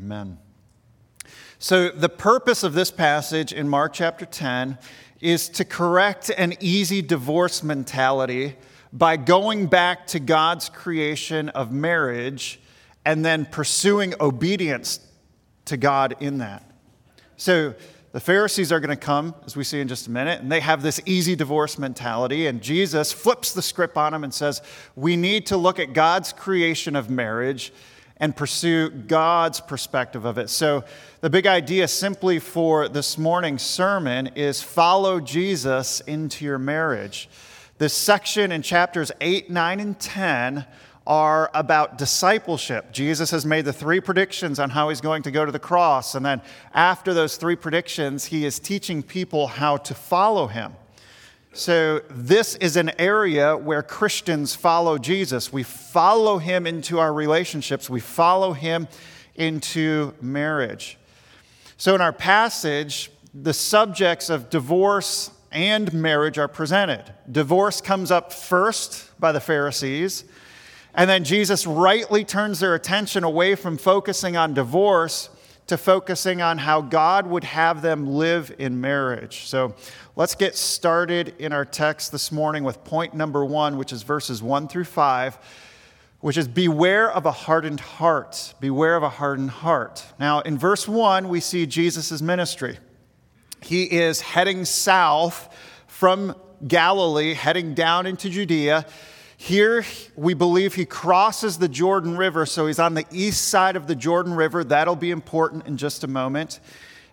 Amen. So, the purpose of this passage in Mark chapter 10 is to correct an easy divorce mentality by going back to God's creation of marriage and then pursuing obedience to God in that. So, the Pharisees are going to come, as we see in just a minute, and they have this easy divorce mentality. And Jesus flips the script on them and says, We need to look at God's creation of marriage and pursue God's perspective of it. So, the big idea simply for this morning's sermon is follow Jesus into your marriage. This section in chapters 8, 9, and 10 are about discipleship. Jesus has made the three predictions on how he's going to go to the cross. And then after those three predictions, he is teaching people how to follow him. So, this is an area where Christians follow Jesus. We follow him into our relationships, we follow him into marriage. So, in our passage, the subjects of divorce and marriage are presented. Divorce comes up first by the Pharisees, and then Jesus rightly turns their attention away from focusing on divorce to focusing on how God would have them live in marriage. So let's get started in our text this morning with point number one, which is verses one through five, which is beware of a hardened heart. Beware of a hardened heart. Now, in verse one, we see Jesus' ministry. He is heading south from Galilee, heading down into Judea. Here, we believe he crosses the Jordan River, so he's on the east side of the Jordan River. That'll be important in just a moment.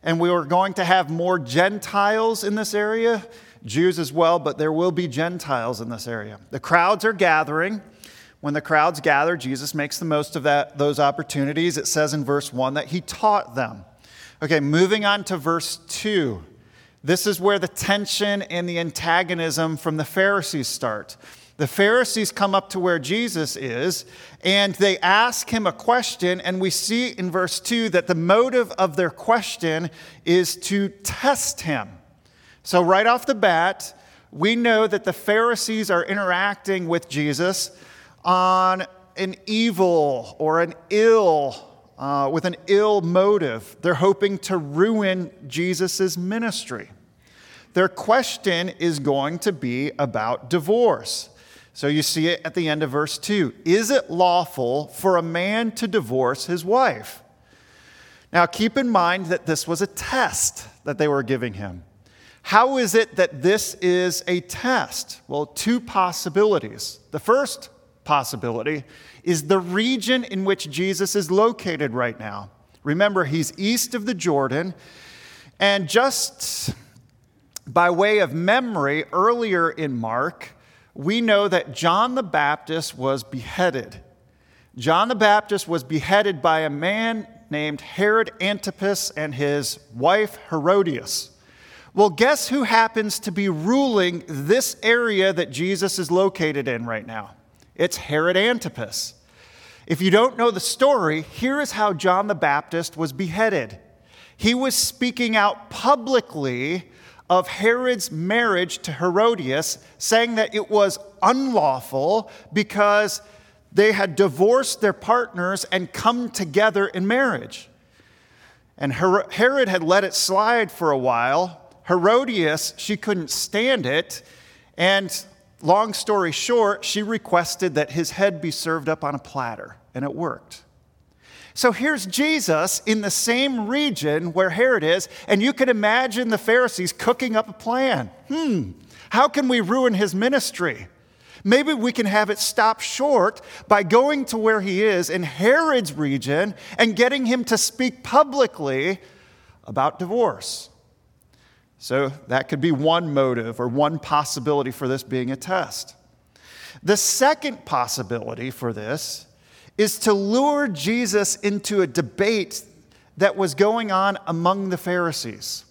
And we are going to have more Gentiles in this area, Jews as well, but there will be Gentiles in this area. The crowds are gathering. When the crowds gather, Jesus makes the most of that, those opportunities. It says in verse 1 that he taught them. Okay, moving on to verse 2. This is where the tension and the antagonism from the Pharisees start. The Pharisees come up to where Jesus is and they ask him a question. And we see in verse 2 that the motive of their question is to test him. So, right off the bat, we know that the Pharisees are interacting with Jesus on an evil or an ill, uh, with an ill motive. They're hoping to ruin Jesus' ministry. Their question is going to be about divorce. So you see it at the end of verse 2. Is it lawful for a man to divorce his wife? Now keep in mind that this was a test that they were giving him. How is it that this is a test? Well, two possibilities. The first possibility is the region in which Jesus is located right now. Remember, he's east of the Jordan, and just by way of memory, earlier in Mark, we know that John the Baptist was beheaded. John the Baptist was beheaded by a man named Herod Antipas and his wife Herodias. Well, guess who happens to be ruling this area that Jesus is located in right now? It's Herod Antipas. If you don't know the story, here is how John the Baptist was beheaded. He was speaking out publicly of Herod's marriage to Herodias, saying that it was unlawful because they had divorced their partners and come together in marriage. And Herod had let it slide for a while. Herodias, she couldn't stand it. And long story short, she requested that his head be served up on a platter, and it worked. So here's Jesus in the same region where Herod is, and you can imagine the Pharisees cooking up a plan. Hmm, how can we ruin his ministry? Maybe we can have it stop short by going to where he is in Herod's region and getting him to speak publicly about divorce. So that could be one motive or one possibility for this being a test. The second possibility for this is to lure Jesus into a debate that was going on among the Pharisees.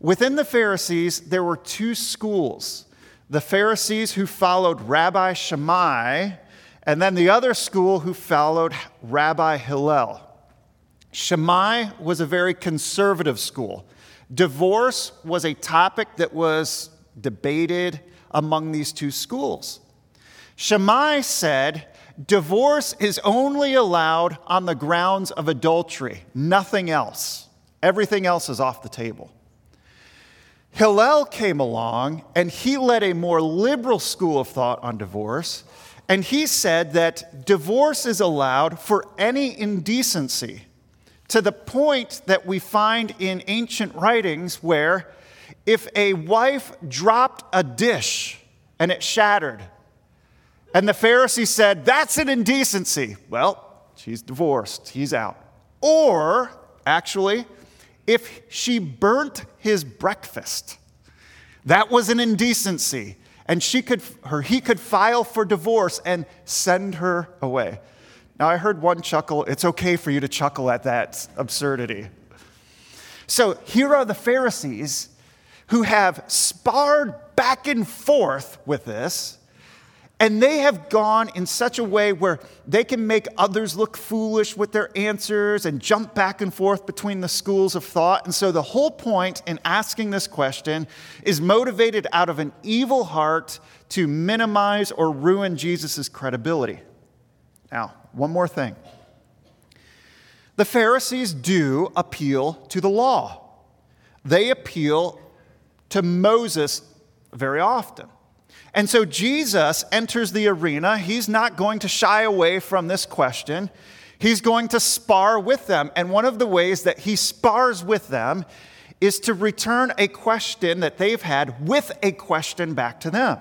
Within the Pharisees, there were two schools the Pharisees who followed Rabbi Shammai, and then the other school who followed Rabbi Hillel. Shammai was a very conservative school. Divorce was a topic that was debated among these two schools. Shammai said divorce is only allowed on the grounds of adultery, nothing else. Everything else is off the table. Hillel came along and he led a more liberal school of thought on divorce, and he said that divorce is allowed for any indecency, to the point that we find in ancient writings where if a wife dropped a dish and it shattered, and the Pharisee said, That's an indecency, well, she's divorced, he's out. Or, actually, if she burnt his breakfast. That was an indecency. And she could, or he could file for divorce and send her away. Now, I heard one chuckle. It's okay for you to chuckle at that absurdity. So here are the Pharisees who have sparred back and forth with this and they have gone in such a way where they can make others look foolish with their answers and jump back and forth between the schools of thought. And so the whole point in asking this question is motivated out of an evil heart to minimize or ruin Jesus' credibility. Now, one more thing. The Pharisees do appeal to the law, they appeal to Moses very often. And so Jesus enters the arena. He's not going to shy away from this question. He's going to spar with them. And one of the ways that he spars with them is to return a question that they've had with a question back to them.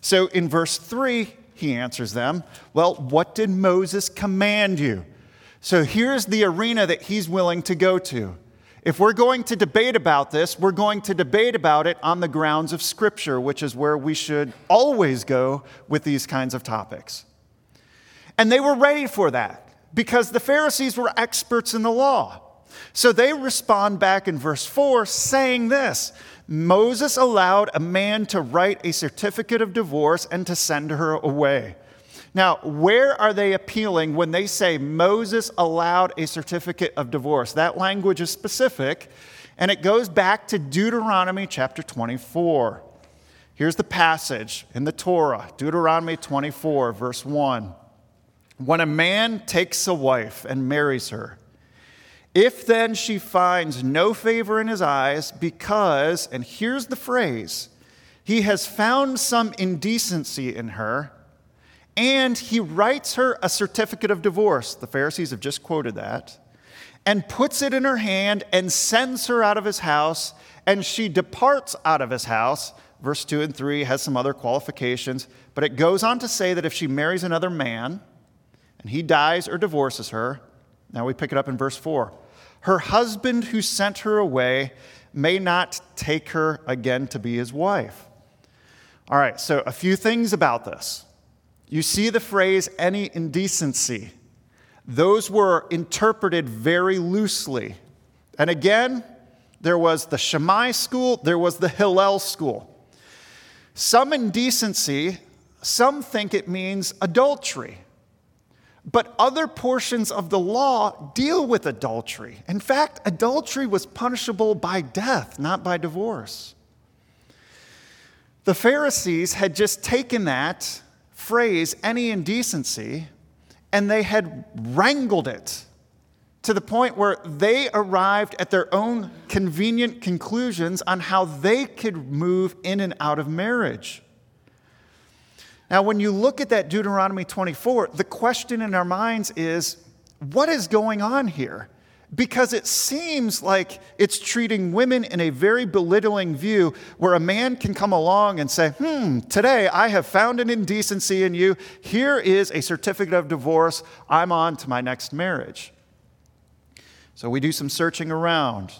So in verse 3, he answers them, Well, what did Moses command you? So here's the arena that he's willing to go to. If we're going to debate about this, we're going to debate about it on the grounds of Scripture, which is where we should always go with these kinds of topics. And they were ready for that because the Pharisees were experts in the law. So they respond back in verse 4 saying this Moses allowed a man to write a certificate of divorce and to send her away. Now, where are they appealing when they say Moses allowed a certificate of divorce? That language is specific, and it goes back to Deuteronomy chapter 24. Here's the passage in the Torah, Deuteronomy 24, verse 1. When a man takes a wife and marries her, if then she finds no favor in his eyes, because, and here's the phrase, he has found some indecency in her, and he writes her a certificate of divorce. The Pharisees have just quoted that. And puts it in her hand and sends her out of his house, and she departs out of his house. Verse 2 and 3 has some other qualifications, but it goes on to say that if she marries another man and he dies or divorces her, now we pick it up in verse 4 her husband who sent her away may not take her again to be his wife. All right, so a few things about this. You see the phrase any indecency. Those were interpreted very loosely. And again, there was the Shammai school, there was the Hillel school. Some indecency, some think it means adultery. But other portions of the law deal with adultery. In fact, adultery was punishable by death, not by divorce. The Pharisees had just taken that phrase, any indecency, and they had wrangled it to the point where they arrived at their own convenient conclusions on how they could move in and out of marriage. Now, when you look at that Deuteronomy 24, the question in our minds is what is going on here? Because it seems like it's treating women in a very belittling view where a man can come along and say, Hmm, today I have found an indecency in you. Here is a certificate of divorce. I'm on to my next marriage. So we do some searching around.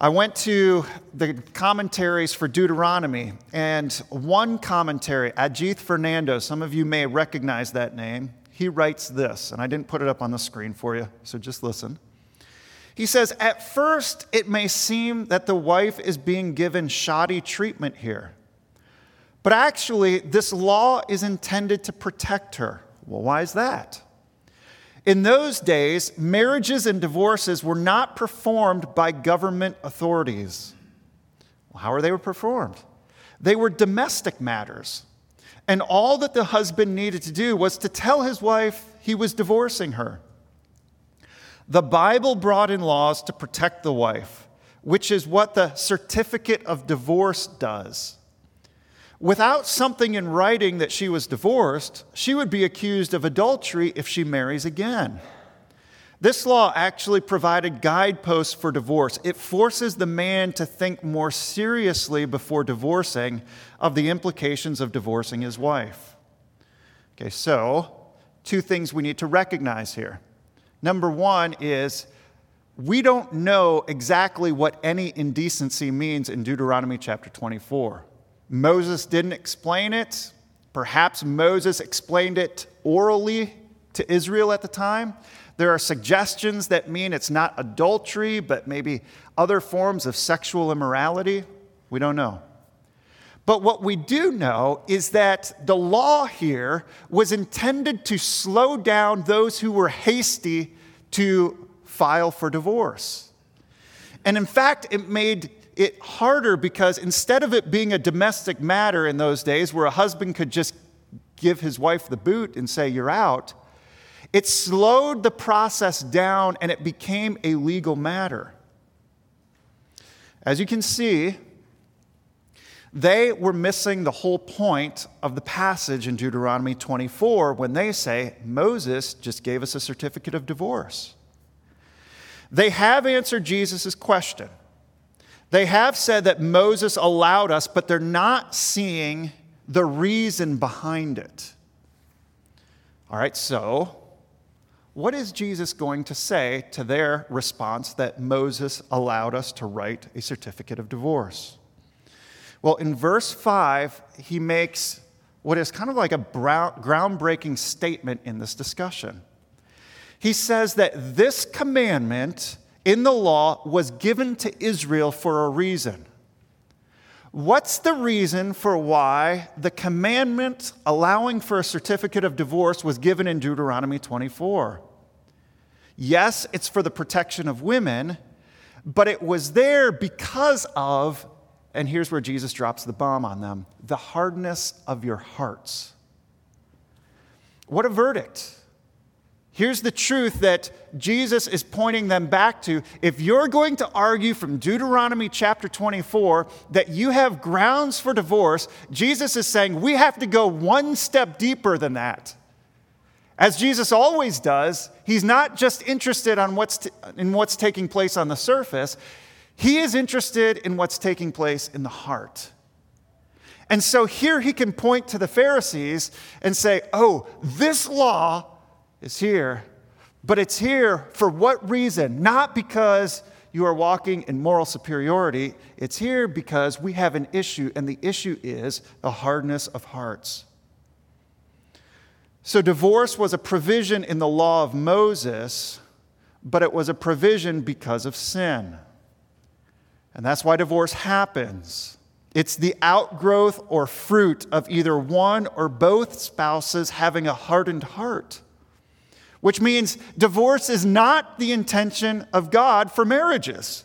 I went to the commentaries for Deuteronomy, and one commentary, Ajith Fernando, some of you may recognize that name, he writes this, and I didn't put it up on the screen for you, so just listen. He says, At first, it may seem that the wife is being given shoddy treatment here. But actually, this law is intended to protect her. Well, why is that? In those days, marriages and divorces were not performed by government authorities. Well, how were they performed? They were domestic matters. And all that the husband needed to do was to tell his wife he was divorcing her. The Bible brought in laws to protect the wife, which is what the certificate of divorce does. Without something in writing that she was divorced, she would be accused of adultery if she marries again. This law actually provided guideposts for divorce. It forces the man to think more seriously before divorcing of the implications of divorcing his wife. Okay, so two things we need to recognize here. Number one is we don't know exactly what any indecency means in Deuteronomy chapter 24. Moses didn't explain it. Perhaps Moses explained it orally to Israel at the time. There are suggestions that mean it's not adultery, but maybe other forms of sexual immorality. We don't know. But what we do know is that the law here was intended to slow down those who were hasty to file for divorce. And in fact, it made it harder because instead of it being a domestic matter in those days where a husband could just give his wife the boot and say, You're out, it slowed the process down and it became a legal matter. As you can see, they were missing the whole point of the passage in Deuteronomy 24 when they say Moses just gave us a certificate of divorce. They have answered Jesus' question. They have said that Moses allowed us, but they're not seeing the reason behind it. All right, so what is Jesus going to say to their response that Moses allowed us to write a certificate of divorce? Well, in verse 5, he makes what is kind of like a groundbreaking statement in this discussion. He says that this commandment in the law was given to Israel for a reason. What's the reason for why the commandment allowing for a certificate of divorce was given in Deuteronomy 24? Yes, it's for the protection of women, but it was there because of, and here's where Jesus drops the bomb on them the hardness of your hearts. What a verdict. Here's the truth that Jesus is pointing them back to. If you're going to argue from Deuteronomy chapter 24 that you have grounds for divorce, Jesus is saying we have to go one step deeper than that. As Jesus always does, he's not just interested on what's t- in what's taking place on the surface, he is interested in what's taking place in the heart. And so here he can point to the Pharisees and say, Oh, this law is here, but it's here for what reason? Not because you are walking in moral superiority, it's here because we have an issue, and the issue is the hardness of hearts. So, divorce was a provision in the law of Moses, but it was a provision because of sin. And that's why divorce happens. It's the outgrowth or fruit of either one or both spouses having a hardened heart, which means divorce is not the intention of God for marriages.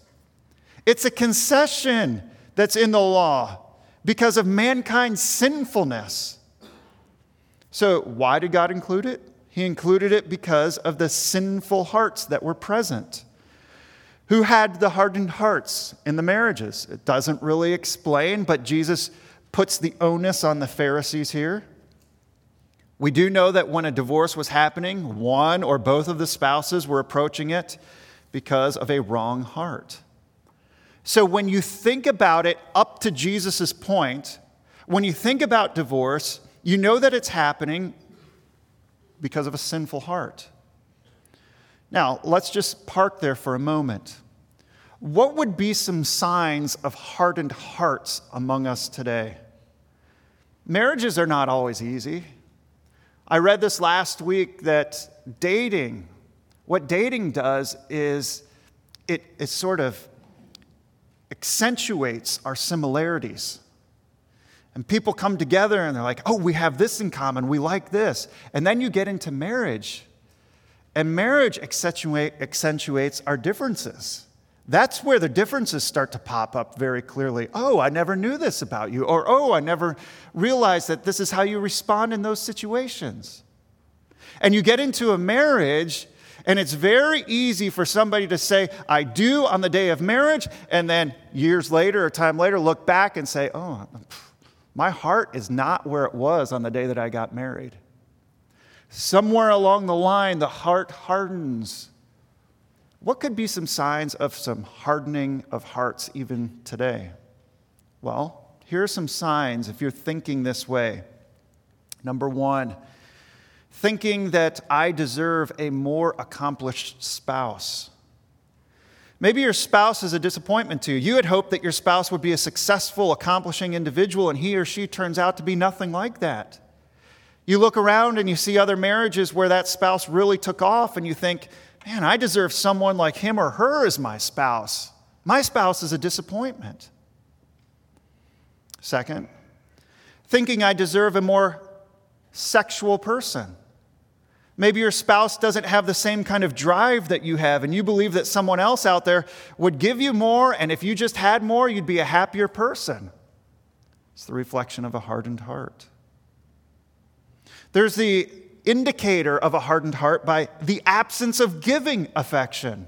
It's a concession that's in the law because of mankind's sinfulness. So, why did God include it? He included it because of the sinful hearts that were present. Who had the hardened hearts in the marriages? It doesn't really explain, but Jesus puts the onus on the Pharisees here. We do know that when a divorce was happening, one or both of the spouses were approaching it because of a wrong heart. So when you think about it up to Jesus' point, when you think about divorce, you know that it's happening because of a sinful heart. Now, let's just park there for a moment. What would be some signs of hardened hearts among us today? Marriages are not always easy. I read this last week that dating, what dating does is it, it sort of accentuates our similarities. And people come together and they're like, oh, we have this in common, we like this. And then you get into marriage, and marriage accentuate, accentuates our differences. That's where the differences start to pop up very clearly. Oh, I never knew this about you. Or, oh, I never realized that this is how you respond in those situations. And you get into a marriage, and it's very easy for somebody to say, I do on the day of marriage, and then years later or time later look back and say, oh, my heart is not where it was on the day that I got married. Somewhere along the line, the heart hardens what could be some signs of some hardening of hearts even today? Well, here are some signs if you're thinking this way. Number one, thinking that I deserve a more accomplished spouse. Maybe your spouse is a disappointment to you. You had hoped that your spouse would be a successful, accomplishing individual, and he or she turns out to be nothing like that. You look around and you see other marriages where that spouse really took off, and you think, man, I deserve someone like him or her as my spouse. My spouse is a disappointment. Second, thinking I deserve a more sexual person. Maybe your spouse doesn't have the same kind of drive that you have, and you believe that someone else out there would give you more, and if you just had more, you'd be a happier person. It's the reflection of a hardened heart. There's the indicator of a hardened heart by the absence of giving affection.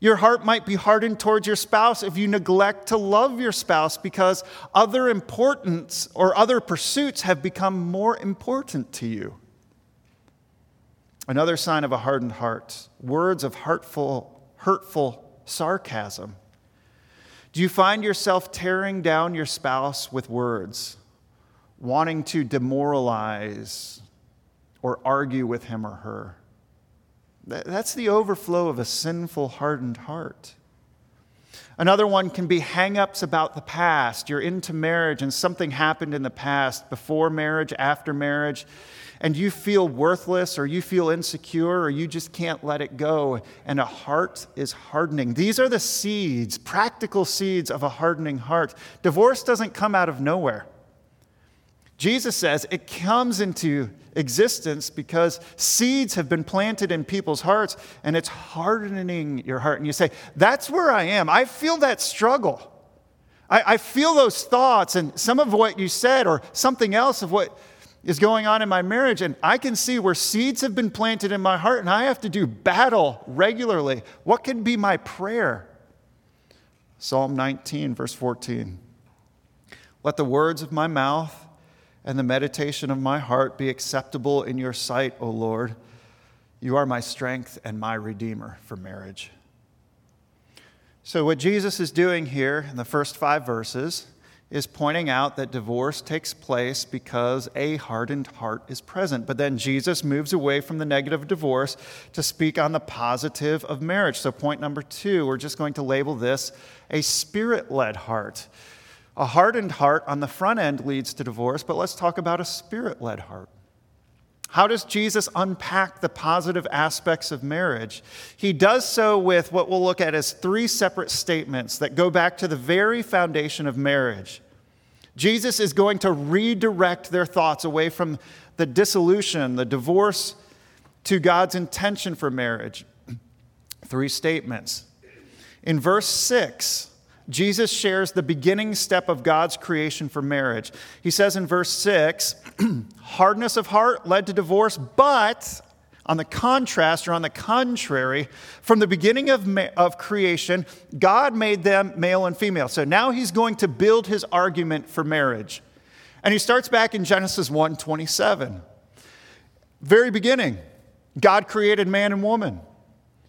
Your heart might be hardened towards your spouse if you neglect to love your spouse because other importance or other pursuits have become more important to you. Another sign of a hardened heart words of heartful, hurtful sarcasm. Do you find yourself tearing down your spouse with words, wanting to demoralize, or argue with him or her. That's the overflow of a sinful, hardened heart. Another one can be hang ups about the past. You're into marriage and something happened in the past, before marriage, after marriage, and you feel worthless or you feel insecure or you just can't let it go, and a heart is hardening. These are the seeds, practical seeds of a hardening heart. Divorce doesn't come out of nowhere. Jesus says it comes into existence because seeds have been planted in people's hearts and it's hardening your heart. And you say, That's where I am. I feel that struggle. I, I feel those thoughts and some of what you said or something else of what is going on in my marriage. And I can see where seeds have been planted in my heart and I have to do battle regularly. What can be my prayer? Psalm 19, verse 14. Let the words of my mouth and the meditation of my heart be acceptable in your sight, O Lord. You are my strength and my redeemer for marriage. So, what Jesus is doing here in the first five verses is pointing out that divorce takes place because a hardened heart is present. But then Jesus moves away from the negative divorce to speak on the positive of marriage. So, point number two, we're just going to label this a spirit led heart. A hardened heart on the front end leads to divorce, but let's talk about a spirit led heart. How does Jesus unpack the positive aspects of marriage? He does so with what we'll look at as three separate statements that go back to the very foundation of marriage. Jesus is going to redirect their thoughts away from the dissolution, the divorce, to God's intention for marriage. Three statements. In verse 6, Jesus shares the beginning step of God's creation for marriage. He says in verse 6 hardness of heart led to divorce, but on the contrast or on the contrary, from the beginning of, ma- of creation, God made them male and female. So now he's going to build his argument for marriage. And he starts back in Genesis 1 27. Very beginning, God created man and woman.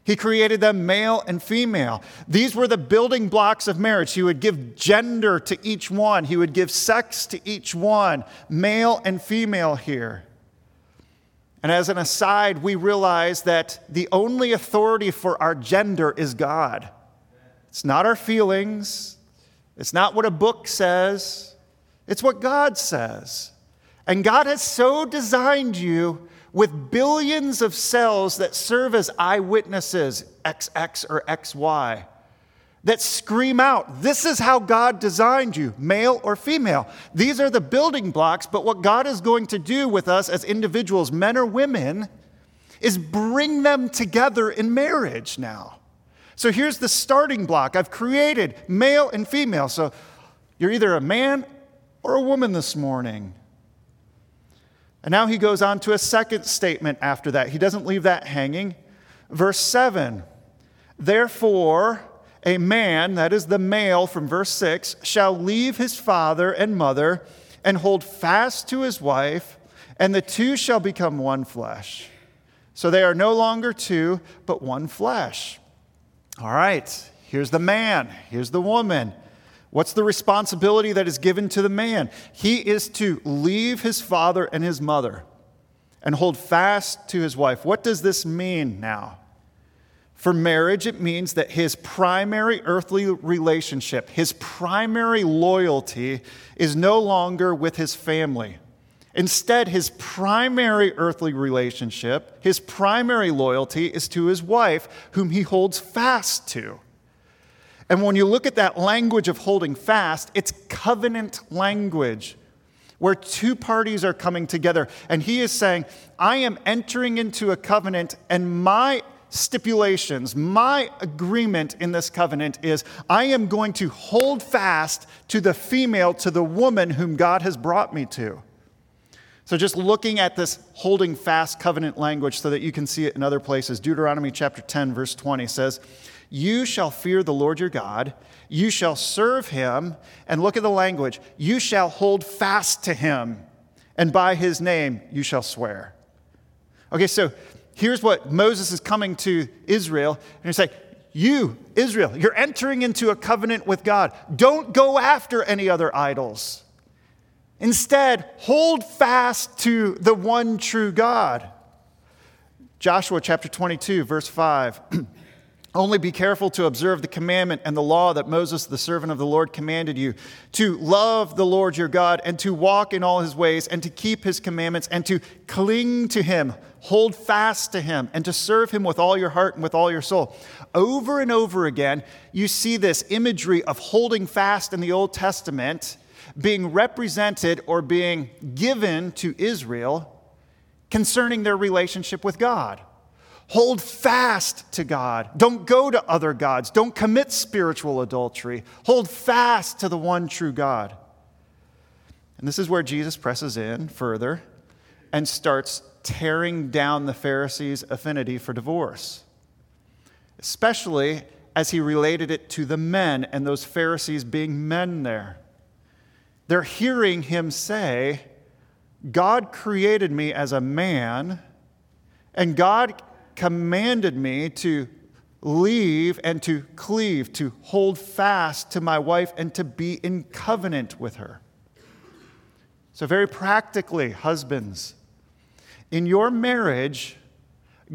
He created them male and female. These were the building blocks of marriage. He would give gender to each one, he would give sex to each one, male and female here. And as an aside, we realize that the only authority for our gender is God. It's not our feelings, it's not what a book says, it's what God says. And God has so designed you with billions of cells that serve as eyewitnesses, XX or XY, that scream out, This is how God designed you, male or female. These are the building blocks, but what God is going to do with us as individuals, men or women, is bring them together in marriage now. So here's the starting block. I've created male and female. So you're either a man or a woman this morning. And now he goes on to a second statement after that. He doesn't leave that hanging. Verse 7 Therefore, a man, that is the male from verse 6, shall leave his father and mother and hold fast to his wife, and the two shall become one flesh. So they are no longer two, but one flesh. All right, here's the man, here's the woman. What's the responsibility that is given to the man? He is to leave his father and his mother and hold fast to his wife. What does this mean now? For marriage, it means that his primary earthly relationship, his primary loyalty, is no longer with his family. Instead, his primary earthly relationship, his primary loyalty, is to his wife, whom he holds fast to. And when you look at that language of holding fast, it's covenant language where two parties are coming together. And he is saying, I am entering into a covenant, and my stipulations, my agreement in this covenant is I am going to hold fast to the female, to the woman whom God has brought me to. So, just looking at this holding fast covenant language so that you can see it in other places, Deuteronomy chapter 10, verse 20 says, You shall fear the Lord your God, you shall serve him, and look at the language, you shall hold fast to him, and by his name you shall swear. Okay, so here's what Moses is coming to Israel, and he's like, You, Israel, you're entering into a covenant with God. Don't go after any other idols. Instead, hold fast to the one true God. Joshua chapter 22, verse 5. Only be careful to observe the commandment and the law that Moses, the servant of the Lord, commanded you to love the Lord your God and to walk in all his ways and to keep his commandments and to cling to him, hold fast to him, and to serve him with all your heart and with all your soul. Over and over again, you see this imagery of holding fast in the Old Testament being represented or being given to Israel concerning their relationship with God. Hold fast to God. Don't go to other gods. Don't commit spiritual adultery. Hold fast to the one true God. And this is where Jesus presses in further and starts tearing down the Pharisees' affinity for divorce, especially as he related it to the men and those Pharisees being men there. They're hearing him say, God created me as a man, and God commanded me to leave and to cleave, to hold fast to my wife and to be in covenant with her. So, very practically, husbands, in your marriage,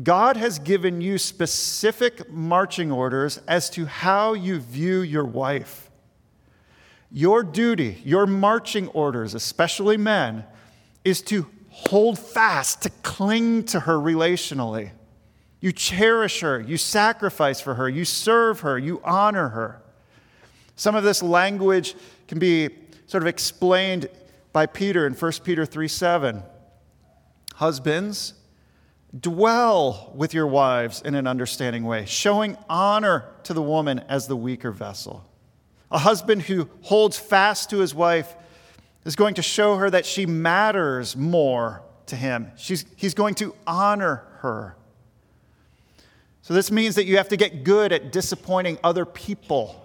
God has given you specific marching orders as to how you view your wife. Your duty, your marching orders, especially men, is to hold fast, to cling to her relationally. You cherish her, you sacrifice for her, you serve her, you honor her. Some of this language can be sort of explained by Peter in 1 Peter 3 7. Husbands, dwell with your wives in an understanding way, showing honor to the woman as the weaker vessel. A husband who holds fast to his wife is going to show her that she matters more to him. She's, he's going to honor her. So, this means that you have to get good at disappointing other people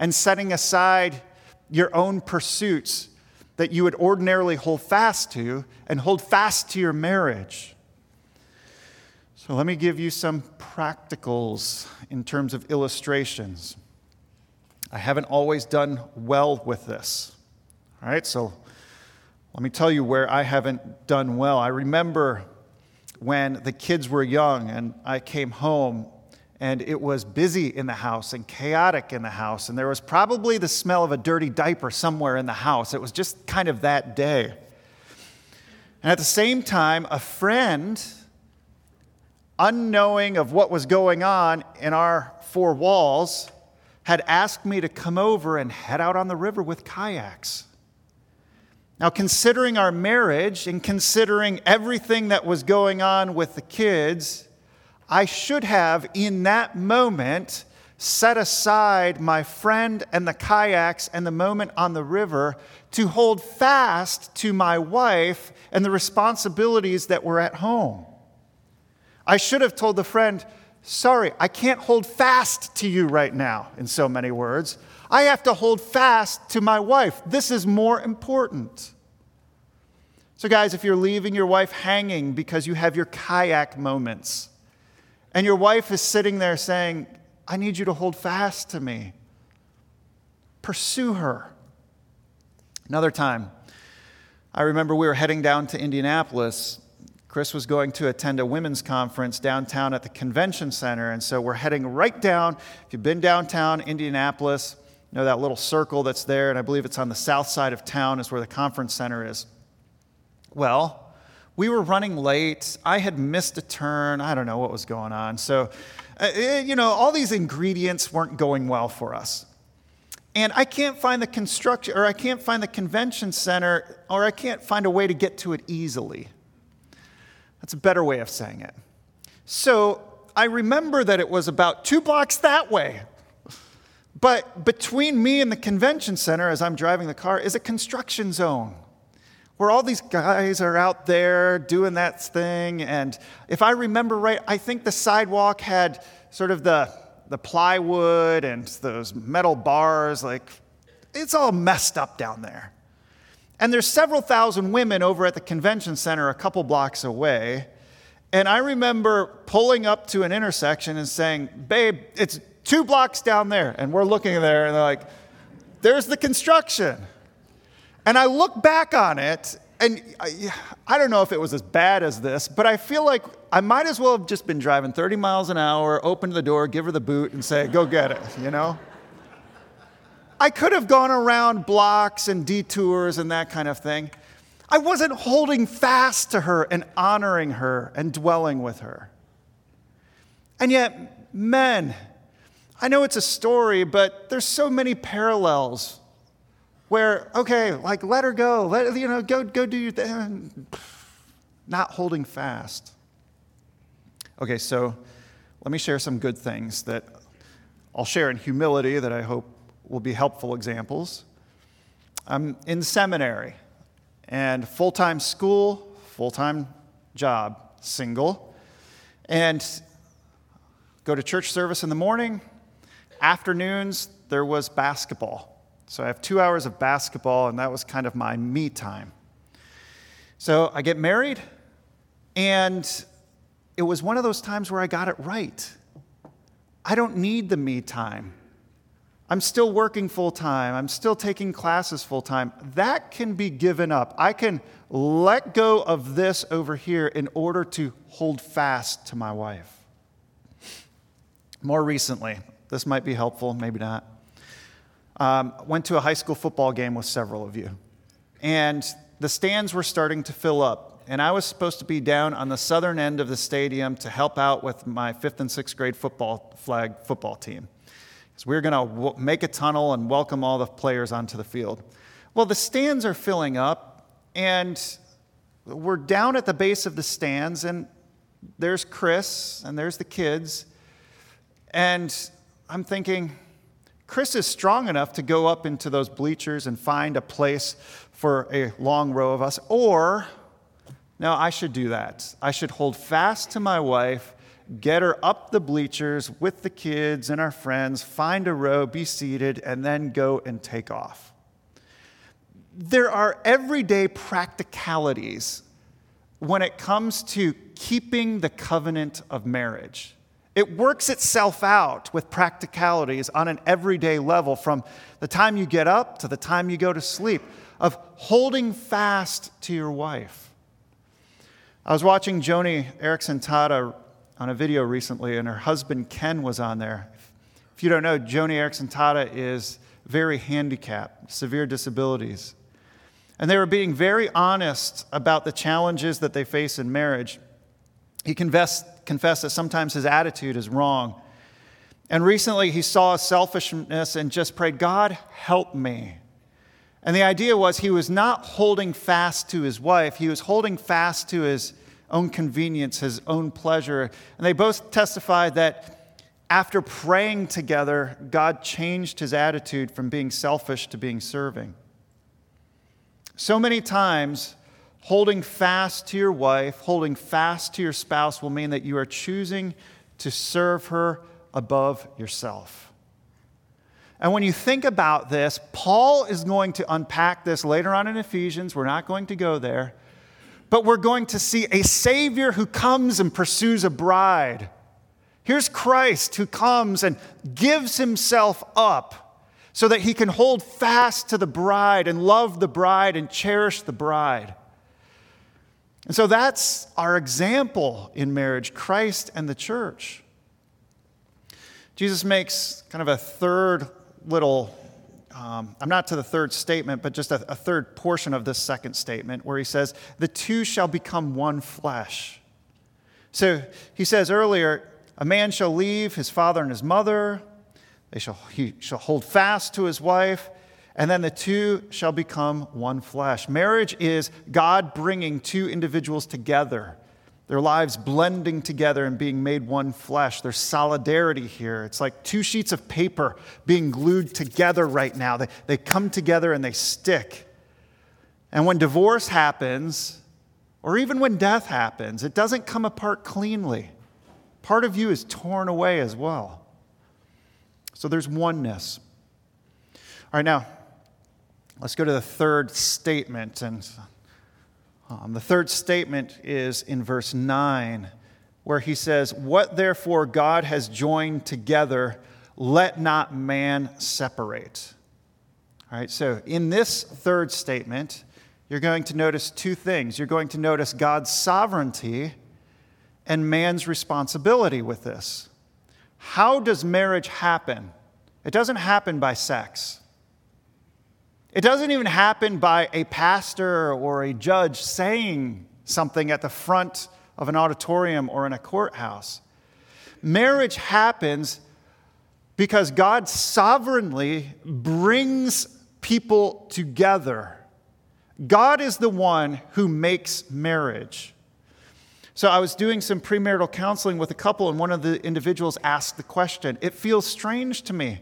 and setting aside your own pursuits that you would ordinarily hold fast to and hold fast to your marriage. So, let me give you some practicals in terms of illustrations. I haven't always done well with this. All right, so let me tell you where I haven't done well. I remember when the kids were young and I came home and it was busy in the house and chaotic in the house, and there was probably the smell of a dirty diaper somewhere in the house. It was just kind of that day. And at the same time, a friend, unknowing of what was going on in our four walls, had asked me to come over and head out on the river with kayaks. Now, considering our marriage and considering everything that was going on with the kids, I should have, in that moment, set aside my friend and the kayaks and the moment on the river to hold fast to my wife and the responsibilities that were at home. I should have told the friend, Sorry, I can't hold fast to you right now, in so many words. I have to hold fast to my wife. This is more important. So, guys, if you're leaving your wife hanging because you have your kayak moments, and your wife is sitting there saying, I need you to hold fast to me, pursue her. Another time, I remember we were heading down to Indianapolis. Chris was going to attend a women's conference downtown at the convention center, and so we're heading right down. If you've been downtown Indianapolis, you know that little circle that's there, and I believe it's on the south side of town, is where the conference center is. Well, we were running late. I had missed a turn. I don't know what was going on. So, uh, you know, all these ingredients weren't going well for us and I can't find the construction, or I can't find the convention center, or I can't find a way to get to it easily. That's a better way of saying it. So I remember that it was about two blocks that way. But between me and the convention center, as I'm driving the car, is a construction zone where all these guys are out there doing that thing. And if I remember right, I think the sidewalk had sort of the the plywood and those metal bars, like, it's all messed up down there. And there's several thousand women over at the convention center a couple blocks away. And I remember pulling up to an intersection and saying, Babe, it's two blocks down there. And we're looking there and they're like, There's the construction. And I look back on it and I, I, don't know if it was as bad as this, but I feel like I might as well have just been driving 30 miles an hour, open the door, give her the boot, and say, go get it, you know? I could have gone around blocks and detours and that kind of thing. I wasn't holding fast to her and honoring her and dwelling with her. And yet, men, I know it's a story, but there's so many parallels where, okay, like let her go, let, you know, go, go do your thing. Not holding fast. Okay, so let me share some good things that I'll share in humility that I hope will be helpful examples. I'm in seminary and full time school, full time job, single, and go to church service in the morning. Afternoons, there was basketball. So I have two hours of basketball, and that was kind of my me time. So I get married, and it was one of those times where I got it right. I don't need the me time. I'm still working full time. I'm still taking classes full time. That can be given up. I can let go of this over here in order to hold fast to my wife. More recently, this might be helpful, maybe not. Um, went to a high school football game with several of you. And the stands were starting to fill up. And I was supposed to be down on the southern end of the stadium to help out with my fifth and sixth grade football flag football team. So we were going to w- make a tunnel and welcome all the players onto the field. Well, the stands are filling up, and we're down at the base of the stands, and there's Chris, and there's the kids. And I'm thinking, Chris is strong enough to go up into those bleachers and find a place for a long row of us. Or, no, I should do that. I should hold fast to my wife, get her up the bleachers with the kids and our friends, find a row, be seated, and then go and take off. There are everyday practicalities when it comes to keeping the covenant of marriage. It works itself out with practicalities on an everyday level from the time you get up to the time you go to sleep, of holding fast to your wife. I was watching Joni Eareckson Tada on a video recently, and her husband Ken was on there. If you don't know, Joni Eareckson Tada is very handicapped, severe disabilities. And they were being very honest about the challenges that they face in marriage. He confessed confess that sometimes his attitude is wrong. And recently he saw selfishness and just prayed, God, help me. And the idea was he was not holding fast to his wife, he was holding fast to his own convenience, his own pleasure. And they both testified that after praying together, God changed his attitude from being selfish to being serving. So many times, holding fast to your wife, holding fast to your spouse will mean that you are choosing to serve her above yourself. And when you think about this, Paul is going to unpack this later on in Ephesians. We're not going to go there. But we're going to see a Savior who comes and pursues a bride. Here's Christ who comes and gives himself up so that he can hold fast to the bride and love the bride and cherish the bride. And so that's our example in marriage Christ and the church. Jesus makes kind of a third little, um, I'm not to the third statement, but just a, a third portion of this second statement where he says, The two shall become one flesh. So he says earlier, a man shall leave his father and his mother, they shall, he shall hold fast to his wife, and then the two shall become one flesh. Marriage is God bringing two individuals together their lives blending together and being made one flesh. There's solidarity here. It's like two sheets of paper being glued together right now. They, they come together and they stick. And when divorce happens, or even when death happens, it doesn't come apart cleanly. Part of you is torn away as well. So there's oneness. All right, now, let's go to the third statement. And um, the third statement is in verse 9, where he says, What therefore God has joined together, let not man separate. All right, so in this third statement, you're going to notice two things. You're going to notice God's sovereignty and man's responsibility with this. How does marriage happen? It doesn't happen by sex. It doesn't even happen by a pastor or a judge saying something at the front of an auditorium or in a courthouse. Marriage happens because God sovereignly brings people together. God is the one who makes marriage. So I was doing some premarital counseling with a couple, and one of the individuals asked the question It feels strange to me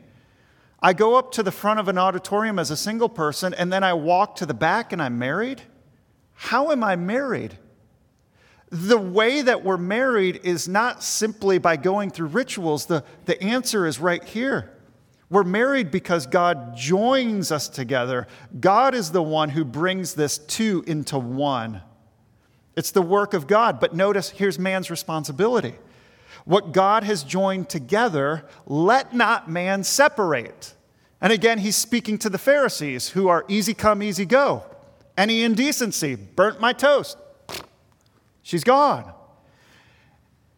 I go up to the front of an auditorium as a single person and then I walk to the back and I'm married? How am I married? The way that we're married is not simply by going through rituals. The, the answer is right here. We're married because God joins us together. God is the one who brings this two into one. It's the work of God. But notice here's man's responsibility. What God has joined together, let not man separate. And again, he's speaking to the Pharisees who are easy come, easy go. Any indecency, burnt my toast. She's gone.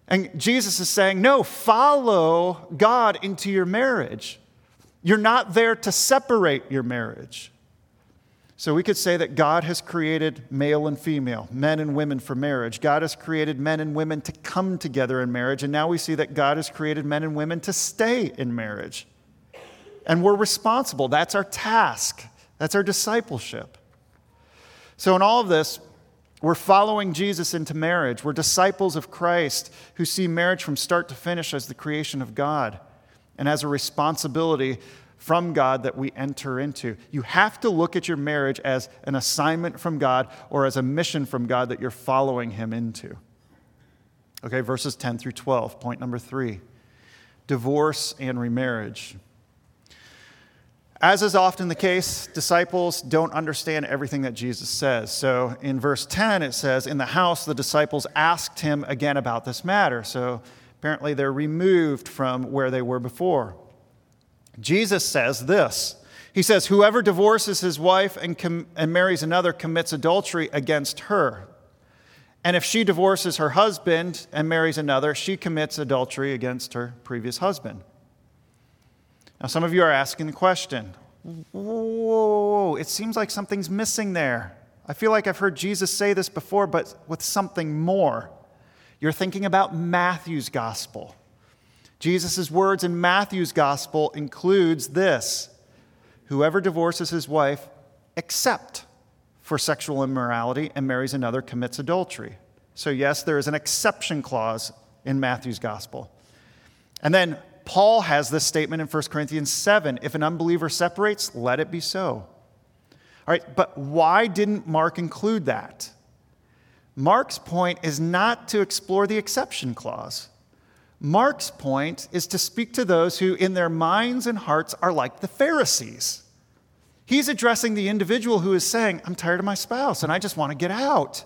And Jesus is saying, no, follow God into your marriage. You're not there to separate your marriage. So we could say that God has created male and female, men and women for marriage. God has created men and women to come together in marriage. And now we see that God has created men and women to stay in marriage. And we're responsible. That's our task, that's our discipleship. So, in all of this, we're following Jesus into marriage. We're disciples of Christ who see marriage from start to finish as the creation of God and as a responsibility from God that we enter into. You have to look at your marriage as an assignment from God or as a mission from God that you're following Him into. Okay, verses 10 through 12. Point number three divorce and remarriage. As is often the case, disciples don't understand everything that Jesus says. So in verse 10, it says, In the house, the disciples asked him again about this matter. So apparently they're removed from where they were before. Jesus says this He says, Whoever divorces his wife and, com- and marries another commits adultery against her. And if she divorces her husband and marries another, she commits adultery against her previous husband. Now, some of you are asking the question whoa, it seems like something's missing there. I feel like I've heard Jesus say this before, but with something more. You're thinking about Matthew's gospel. Jesus' words in Matthew's gospel includes this Whoever divorces his wife, except for sexual immorality, and marries another, commits adultery. So, yes, there is an exception clause in Matthew's gospel. And then Paul has this statement in 1 Corinthians 7 if an unbeliever separates, let it be so. All right, but why didn't Mark include that? Mark's point is not to explore the exception clause. Mark's point is to speak to those who, in their minds and hearts, are like the Pharisees. He's addressing the individual who is saying, I'm tired of my spouse and I just want to get out.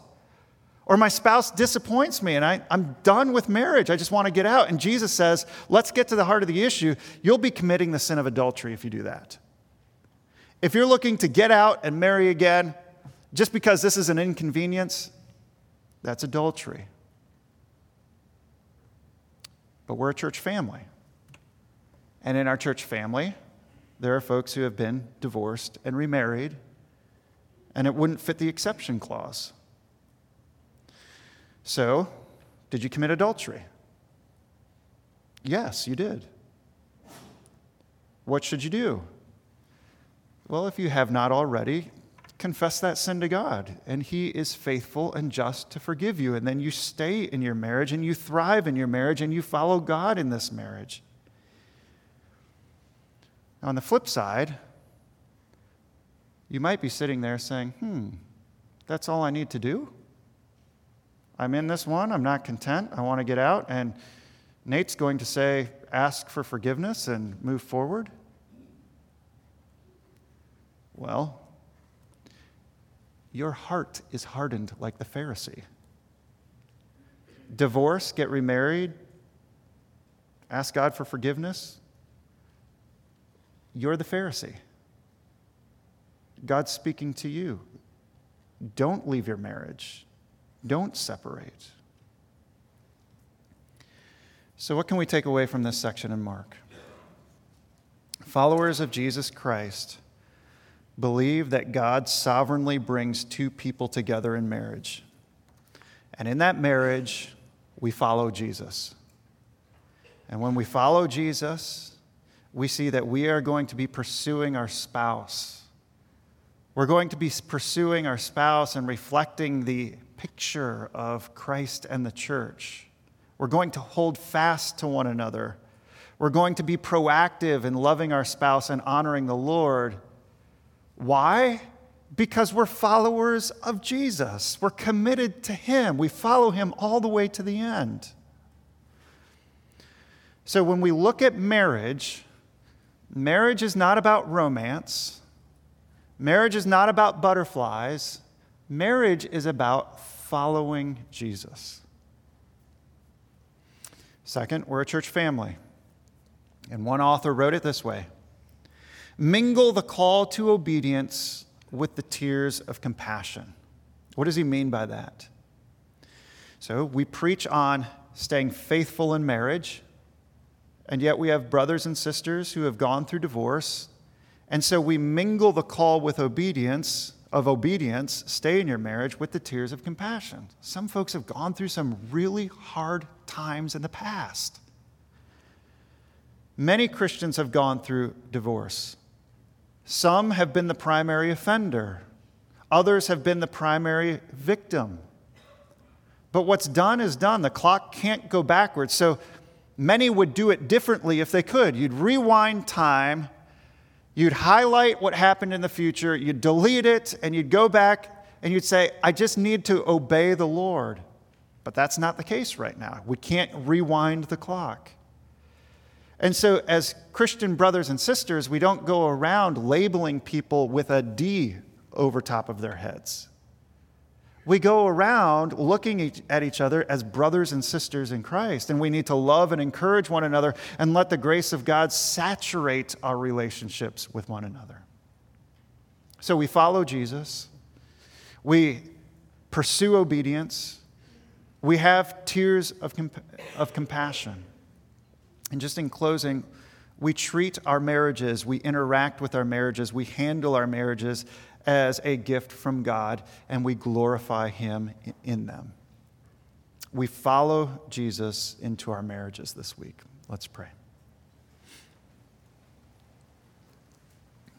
Or my spouse disappoints me and I, am done with marriage. I just want to get out. And Jesus says, let's get to the heart of the issue. You'll be committing the sin of adultery if you do that. If you're looking to get out and marry again, just because this is an inconvenience, that's adultery. But we're a church family. And in our church family, there are folks who have been divorced and remarried, and it wouldn't fit the exception clause. So, did you commit adultery? Yes, you did. What should you do? Well, if you have not already, confess that sin to God, and He is faithful and just to forgive you. And then you stay in your marriage and you thrive in your marriage and you follow God in this marriage. On the flip side, you might be sitting there saying, hmm, that's all I need to do? I'm in this one, I'm not content, I want to get out, and Nate's going to say, ask for forgiveness and move forward? Well, your heart is hardened like the Pharisee. Divorce, get remarried, ask God for forgiveness, you're the Pharisee. God's speaking to you. Don't leave your marriage, don't separate. So, what can we take away from this section in Mark? Followers of Jesus Christ believe that God sovereignly brings two people together in marriage. And in that marriage, we follow Jesus. And when we follow Jesus, we see that we are going to be pursuing our spouse. We're going to be pursuing our spouse and reflecting the picture of Christ and the church. We're going to hold fast to one another. We're going to be proactive in loving our spouse and honoring the Lord. Why? Because we're followers of Jesus. We're committed to Him. We follow Him all the way to the end. So when we look at marriage, Marriage is not about romance. Marriage is not about butterflies. Marriage is about following Jesus. Second, we're a church family. And one author wrote it this way Mingle the call to obedience with the tears of compassion. What does he mean by that? So, we preach on staying faithful in marriage and yet we have brothers and sisters who have gone through divorce. And so we mingle the call with obedience of obedience, stay in your marriage with the tears of compassion. Some folks have gone through some really hard times in the past. Many Christians have gone through divorce. Some have been the primary offender. Others have been the primary victim. But what's done is done. The clock can't go backwards. So Many would do it differently if they could. You'd rewind time, you'd highlight what happened in the future, you'd delete it, and you'd go back and you'd say, I just need to obey the Lord. But that's not the case right now. We can't rewind the clock. And so, as Christian brothers and sisters, we don't go around labeling people with a D over top of their heads. We go around looking at each other as brothers and sisters in Christ, and we need to love and encourage one another and let the grace of God saturate our relationships with one another. So we follow Jesus, we pursue obedience, we have tears of, comp- of compassion. And just in closing, we treat our marriages, we interact with our marriages, we handle our marriages as a gift from God, and we glorify Him in them. We follow Jesus into our marriages this week. Let's pray.